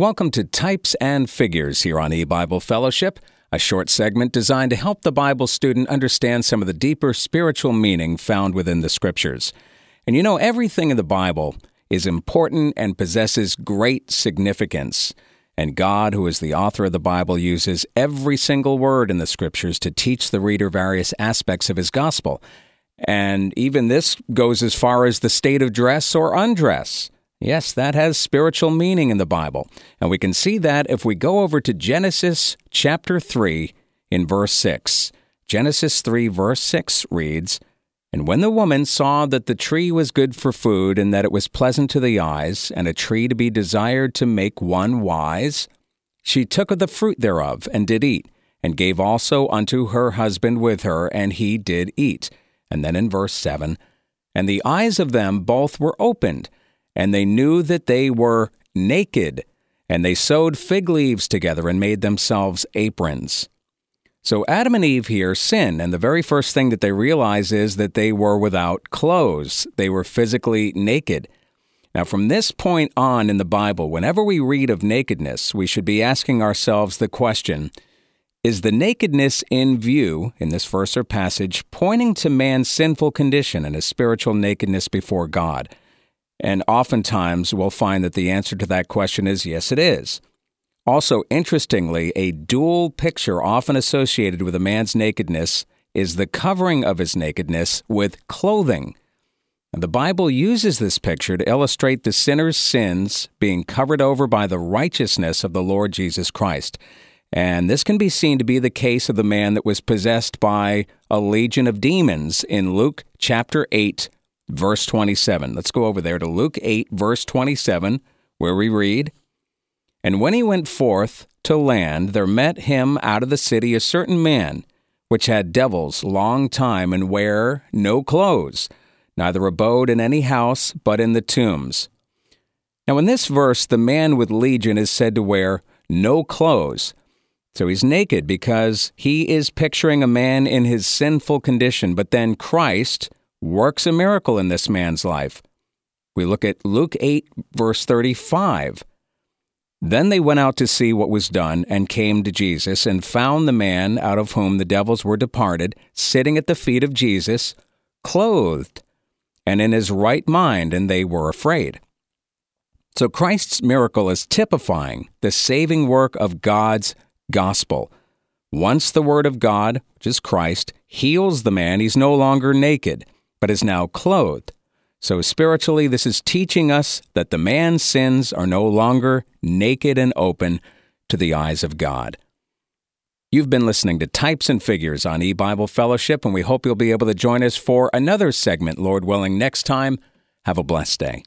Welcome to Types and Figures here on eBible Fellowship, a short segment designed to help the Bible student understand some of the deeper spiritual meaning found within the Scriptures. And you know, everything in the Bible is important and possesses great significance. And God, who is the author of the Bible, uses every single word in the Scriptures to teach the reader various aspects of His gospel. And even this goes as far as the state of dress or undress. Yes, that has spiritual meaning in the Bible. And we can see that if we go over to Genesis chapter 3 in verse 6. Genesis 3, verse 6 reads, And when the woman saw that the tree was good for food, and that it was pleasant to the eyes, and a tree to be desired to make one wise, she took of the fruit thereof, and did eat, and gave also unto her husband with her, and he did eat. And then in verse 7, And the eyes of them both were opened, and they knew that they were naked, and they sewed fig leaves together and made themselves aprons. So Adam and Eve here sin, and the very first thing that they realize is that they were without clothes. They were physically naked. Now, from this point on in the Bible, whenever we read of nakedness, we should be asking ourselves the question Is the nakedness in view in this verse or passage pointing to man's sinful condition and his spiritual nakedness before God? And oftentimes we'll find that the answer to that question is yes, it is. Also, interestingly, a dual picture often associated with a man's nakedness is the covering of his nakedness with clothing. And the Bible uses this picture to illustrate the sinner's sins being covered over by the righteousness of the Lord Jesus Christ. And this can be seen to be the case of the man that was possessed by a legion of demons in Luke chapter 8, verse 27. Let's go over there to Luke 8, verse 27, where we read And when he went forth to land, there met him out of the city a certain man, which had devils long time, and wear no clothes, neither abode in any house, but in the tombs. Now, in this verse, the man with legion is said to wear no clothes. So he's naked because he is picturing a man in his sinful condition, but then Christ, works a miracle in this man's life. We look at Luke 8, verse 35. Then they went out to see what was done, and came to Jesus, and found the man out of whom the devils were departed, sitting at the feet of Jesus, clothed, and in his right mind, and they were afraid. So Christ's miracle is typifying the saving work of God's gospel. Once the Word of God, which is Christ, heals the man, he's no longer naked but is now clothed. So spiritually, this is teaching us that the man's sins are no longer naked and open to the eyes of God. You've been listening to Types and Figures on eBible Fellowship, and we hope you'll be able to join us for another segment, Lord willing, next time. Have a blessed day.